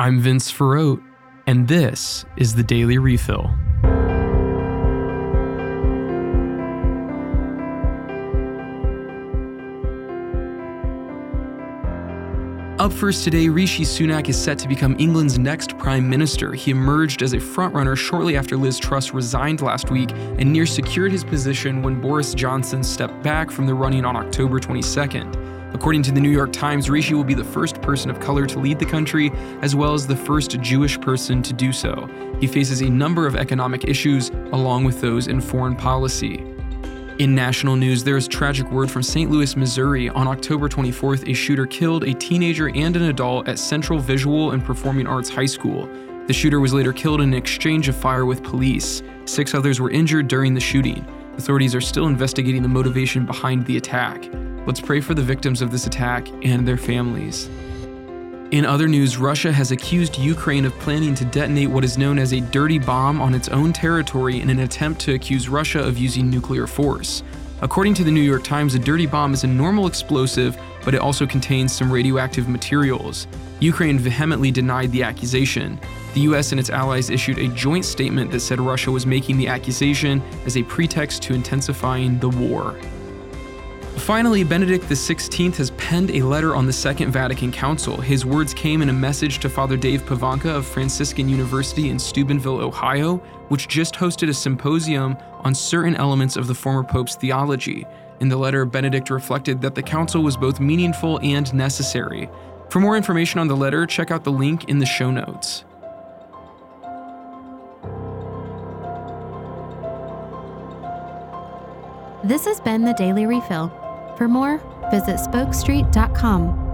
I'm Vince Ferrote, and this is the Daily Refill. Up first today, Rishi Sunak is set to become England's next Prime Minister. He emerged as a frontrunner shortly after Liz Truss resigned last week and near secured his position when Boris Johnson stepped back from the running on October 22nd. According to the New York Times, Rishi will be the first person of color to lead the country, as well as the first Jewish person to do so. He faces a number of economic issues, along with those in foreign policy. In national news, there is tragic word from St. Louis, Missouri. On October 24th, a shooter killed a teenager and an adult at Central Visual and Performing Arts High School. The shooter was later killed in an exchange of fire with police. Six others were injured during the shooting. Authorities are still investigating the motivation behind the attack. Let's pray for the victims of this attack and their families. In other news, Russia has accused Ukraine of planning to detonate what is known as a dirty bomb on its own territory in an attempt to accuse Russia of using nuclear force. According to the New York Times, a dirty bomb is a normal explosive, but it also contains some radioactive materials. Ukraine vehemently denied the accusation. The US and its allies issued a joint statement that said Russia was making the accusation as a pretext to intensifying the war. Finally, Benedict XVI has penned a letter on the Second Vatican Council. His words came in a message to Father Dave Pivonka of Franciscan University in Steubenville, Ohio, which just hosted a symposium on certain elements of the former Pope's theology. In the letter, Benedict reflected that the council was both meaningful and necessary. For more information on the letter, check out the link in the show notes. This has been the Daily Refill. For more, visit spokestreet.com.